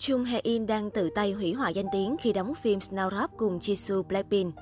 Chung Hae-in đang tự tay hủy hoại danh tiếng khi đóng phim Snowdrop cùng Jisoo Blackpink.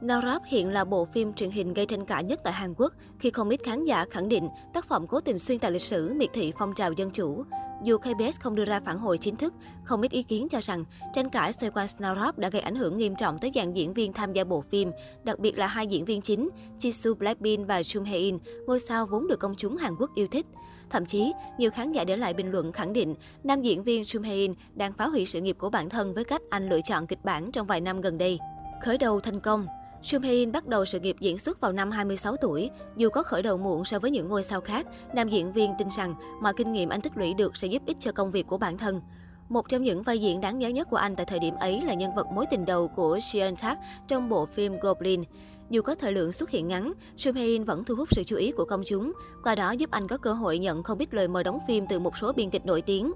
Snowdrop hiện là bộ phim truyền hình gây tranh cãi nhất tại Hàn Quốc khi không ít khán giả khẳng định tác phẩm cố tình xuyên tạc lịch sử miệt thị phong trào dân chủ. Dù KBS không đưa ra phản hồi chính thức, không ít ý kiến cho rằng tranh cãi xoay quanh Snowdrop đã gây ảnh hưởng nghiêm trọng tới dàn diễn viên tham gia bộ phim, đặc biệt là hai diễn viên chính, Jisoo Blackpink và Chung Hae-in, ngôi sao vốn được công chúng Hàn Quốc yêu thích. Thậm chí, nhiều khán giả để lại bình luận khẳng định nam diễn viên Chung Hae-in đang phá hủy sự nghiệp của bản thân với cách anh lựa chọn kịch bản trong vài năm gần đây. Khởi đầu thành công Chung Hae-in bắt đầu sự nghiệp diễn xuất vào năm 26 tuổi. Dù có khởi đầu muộn so với những ngôi sao khác, nam diễn viên tin rằng mọi kinh nghiệm anh tích lũy được sẽ giúp ích cho công việc của bản thân. Một trong những vai diễn đáng nhớ nhất của anh tại thời điểm ấy là nhân vật mối tình đầu của Sean Tak trong bộ phim Goblin. Dù có thời lượng xuất hiện ngắn, Sung Hae-in vẫn thu hút sự chú ý của công chúng, qua đó giúp anh có cơ hội nhận không ít lời mời đóng phim từ một số biên kịch nổi tiếng.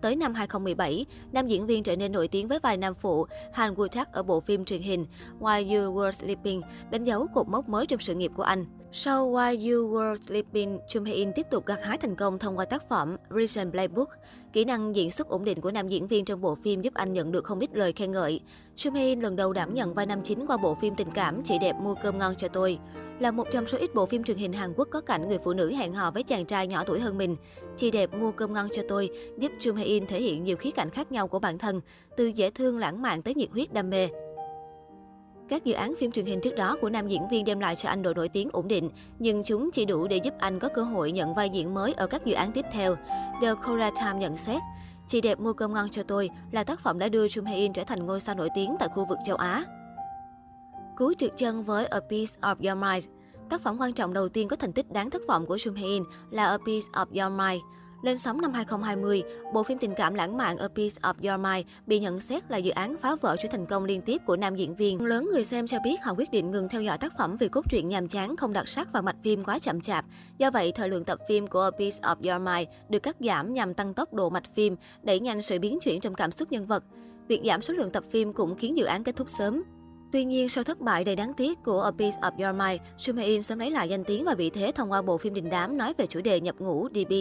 Tới năm 2017, nam diễn viên trở nên nổi tiếng với vai nam phụ Han Woo Tak ở bộ phim truyền hình While You Were Sleeping, đánh dấu cột mốc mới trong sự nghiệp của anh. Sau While You Were Sleeping, Jung Hae-in tiếp tục gặt hái thành công thông qua tác phẩm Reason Playbook. Kỹ năng diễn xuất ổn định của nam diễn viên trong bộ phim giúp anh nhận được không ít lời khen ngợi. Jung Hae-in lần đầu đảm nhận vai nam chính qua bộ phim tình cảm Chị đẹp mua cơm ngon cho tôi. Là một trong số ít bộ phim truyền hình Hàn Quốc có cảnh người phụ nữ hẹn hò với chàng trai nhỏ tuổi hơn mình. Chị đẹp mua cơm ngon cho tôi giúp Jung Hae-in thể hiện nhiều khía cạnh khác nhau của bản thân, từ dễ thương lãng mạn tới nhiệt huyết đam mê. Các dự án phim truyền hình trước đó của nam diễn viên đem lại cho anh độ nổi tiếng ổn định, nhưng chúng chỉ đủ để giúp anh có cơ hội nhận vai diễn mới ở các dự án tiếp theo. The Korea Times nhận xét, Chị đẹp mua cơm ngon cho tôi là tác phẩm đã đưa Jung Hae-in trở thành ngôi sao nổi tiếng tại khu vực châu Á. Cú trượt chân với A Piece of Your Mind Tác phẩm quan trọng đầu tiên có thành tích đáng thất vọng của Jung Hae-in là A Piece of Your Mind. Lên sóng năm 2020, bộ phim tình cảm lãng mạn A Piece of Your Mind bị nhận xét là dự án phá vỡ chuỗi thành công liên tiếp của nam diễn viên. Lớn người xem cho biết họ quyết định ngừng theo dõi tác phẩm vì cốt truyện nhàm chán, không đặc sắc và mạch phim quá chậm chạp. Do vậy, thời lượng tập phim của A Piece of Your Mind được cắt giảm nhằm tăng tốc độ mạch phim, đẩy nhanh sự biến chuyển trong cảm xúc nhân vật. Việc giảm số lượng tập phim cũng khiến dự án kết thúc sớm. Tuy nhiên, sau thất bại đầy đáng tiếc của A Piece of Your Mind, Soo In sớm lấy lại danh tiếng và vị thế thông qua bộ phim đình đám nói về chủ đề nhập ngũ DB.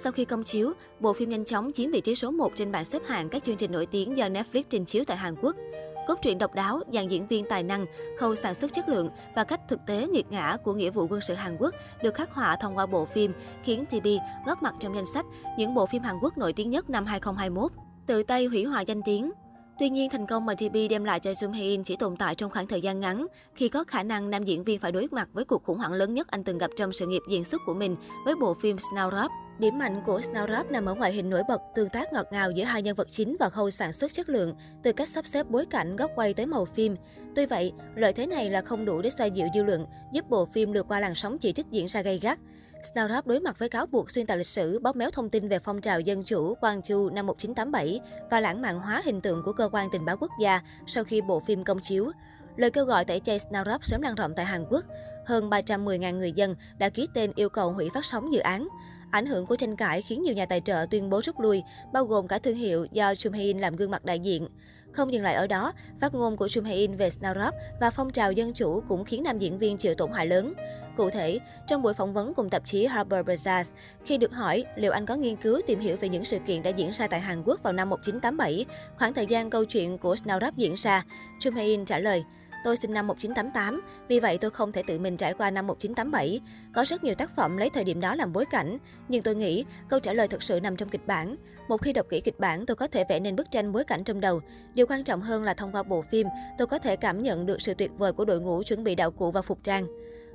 Sau khi công chiếu, bộ phim nhanh chóng chiếm vị trí số 1 trên bảng xếp hạng các chương trình nổi tiếng do Netflix trình chiếu tại Hàn Quốc. Cốt truyện độc đáo, dàn diễn viên tài năng, khâu sản xuất chất lượng và cách thực tế nghiệt ngã của nghĩa vụ quân sự Hàn Quốc được khắc họa thông qua bộ phim, khiến TB góp mặt trong danh sách những bộ phim Hàn Quốc nổi tiếng nhất năm 2021. Tự tay hủy hoại danh tiếng, Tuy nhiên, thành công mà TB đem lại cho Jung Hae-in chỉ tồn tại trong khoảng thời gian ngắn, khi có khả năng nam diễn viên phải đối mặt với cuộc khủng hoảng lớn nhất anh từng gặp trong sự nghiệp diễn xuất của mình với bộ phim Snowdrop. Điểm mạnh của Snowdrop nằm ở ngoại hình nổi bật, tương tác ngọt ngào giữa hai nhân vật chính và khâu sản xuất chất lượng, từ cách sắp xếp bối cảnh, góc quay tới màu phim. Tuy vậy, lợi thế này là không đủ để xoa dịu dư luận, giúp bộ phim lượt qua làn sóng chỉ trích diễn ra gay gắt. Snowdrop đối mặt với cáo buộc xuyên tạc lịch sử, bóp méo thông tin về phong trào dân chủ Quang Chu năm 1987 và lãng mạn hóa hình tượng của cơ quan tình báo quốc gia sau khi bộ phim công chiếu. Lời kêu gọi tẩy chay Snowdrop sớm lan rộng tại Hàn Quốc. Hơn 310.000 người dân đã ký tên yêu cầu hủy phát sóng dự án. Ảnh hưởng của tranh cãi khiến nhiều nhà tài trợ tuyên bố rút lui, bao gồm cả thương hiệu do Chung Hae-in làm gương mặt đại diện. Không dừng lại ở đó, phát ngôn của Jung Hae-in về Snowdrop và phong trào dân chủ cũng khiến nam diễn viên chịu tổn hại lớn. Cụ thể, trong buổi phỏng vấn cùng tạp chí Harper Bazaar, khi được hỏi liệu anh có nghiên cứu tìm hiểu về những sự kiện đã diễn ra tại Hàn Quốc vào năm 1987, khoảng thời gian câu chuyện của Snowdrop diễn ra, Jung Hae-in trả lời, Tôi sinh năm 1988, vì vậy tôi không thể tự mình trải qua năm 1987. Có rất nhiều tác phẩm lấy thời điểm đó làm bối cảnh, nhưng tôi nghĩ câu trả lời thực sự nằm trong kịch bản. Một khi đọc kỹ kịch bản, tôi có thể vẽ nên bức tranh bối cảnh trong đầu. Điều quan trọng hơn là thông qua bộ phim, tôi có thể cảm nhận được sự tuyệt vời của đội ngũ chuẩn bị đạo cụ và phục trang.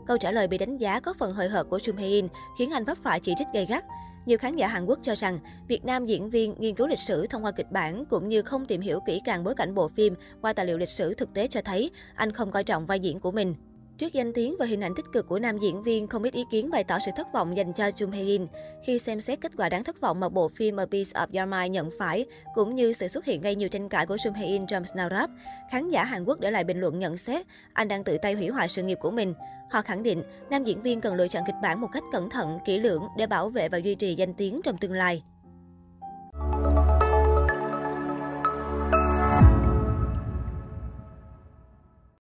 Câu trả lời bị đánh giá có phần hời hợt của Jung Hae-in khiến anh vấp phải chỉ trích gay gắt. Nhiều khán giả Hàn Quốc cho rằng Việt Nam diễn viên, nghiên cứu lịch sử thông qua kịch bản cũng như không tìm hiểu kỹ càng bối cảnh bộ phim qua tài liệu lịch sử thực tế cho thấy anh không coi trọng vai diễn của mình. Trước danh tiếng và hình ảnh tích cực của nam diễn viên, không ít ý kiến bày tỏ sự thất vọng dành cho Jung Hae-in. Khi xem xét kết quả đáng thất vọng mà bộ phim A Piece of Your Mind nhận phải, cũng như sự xuất hiện gây nhiều tranh cãi của Jung Hae-in trong Snowdrop, khán giả Hàn Quốc để lại bình luận nhận xét anh đang tự tay hủy hoại sự nghiệp của mình. Họ khẳng định nam diễn viên cần lựa chọn kịch bản một cách cẩn thận, kỹ lưỡng để bảo vệ và duy trì danh tiếng trong tương lai.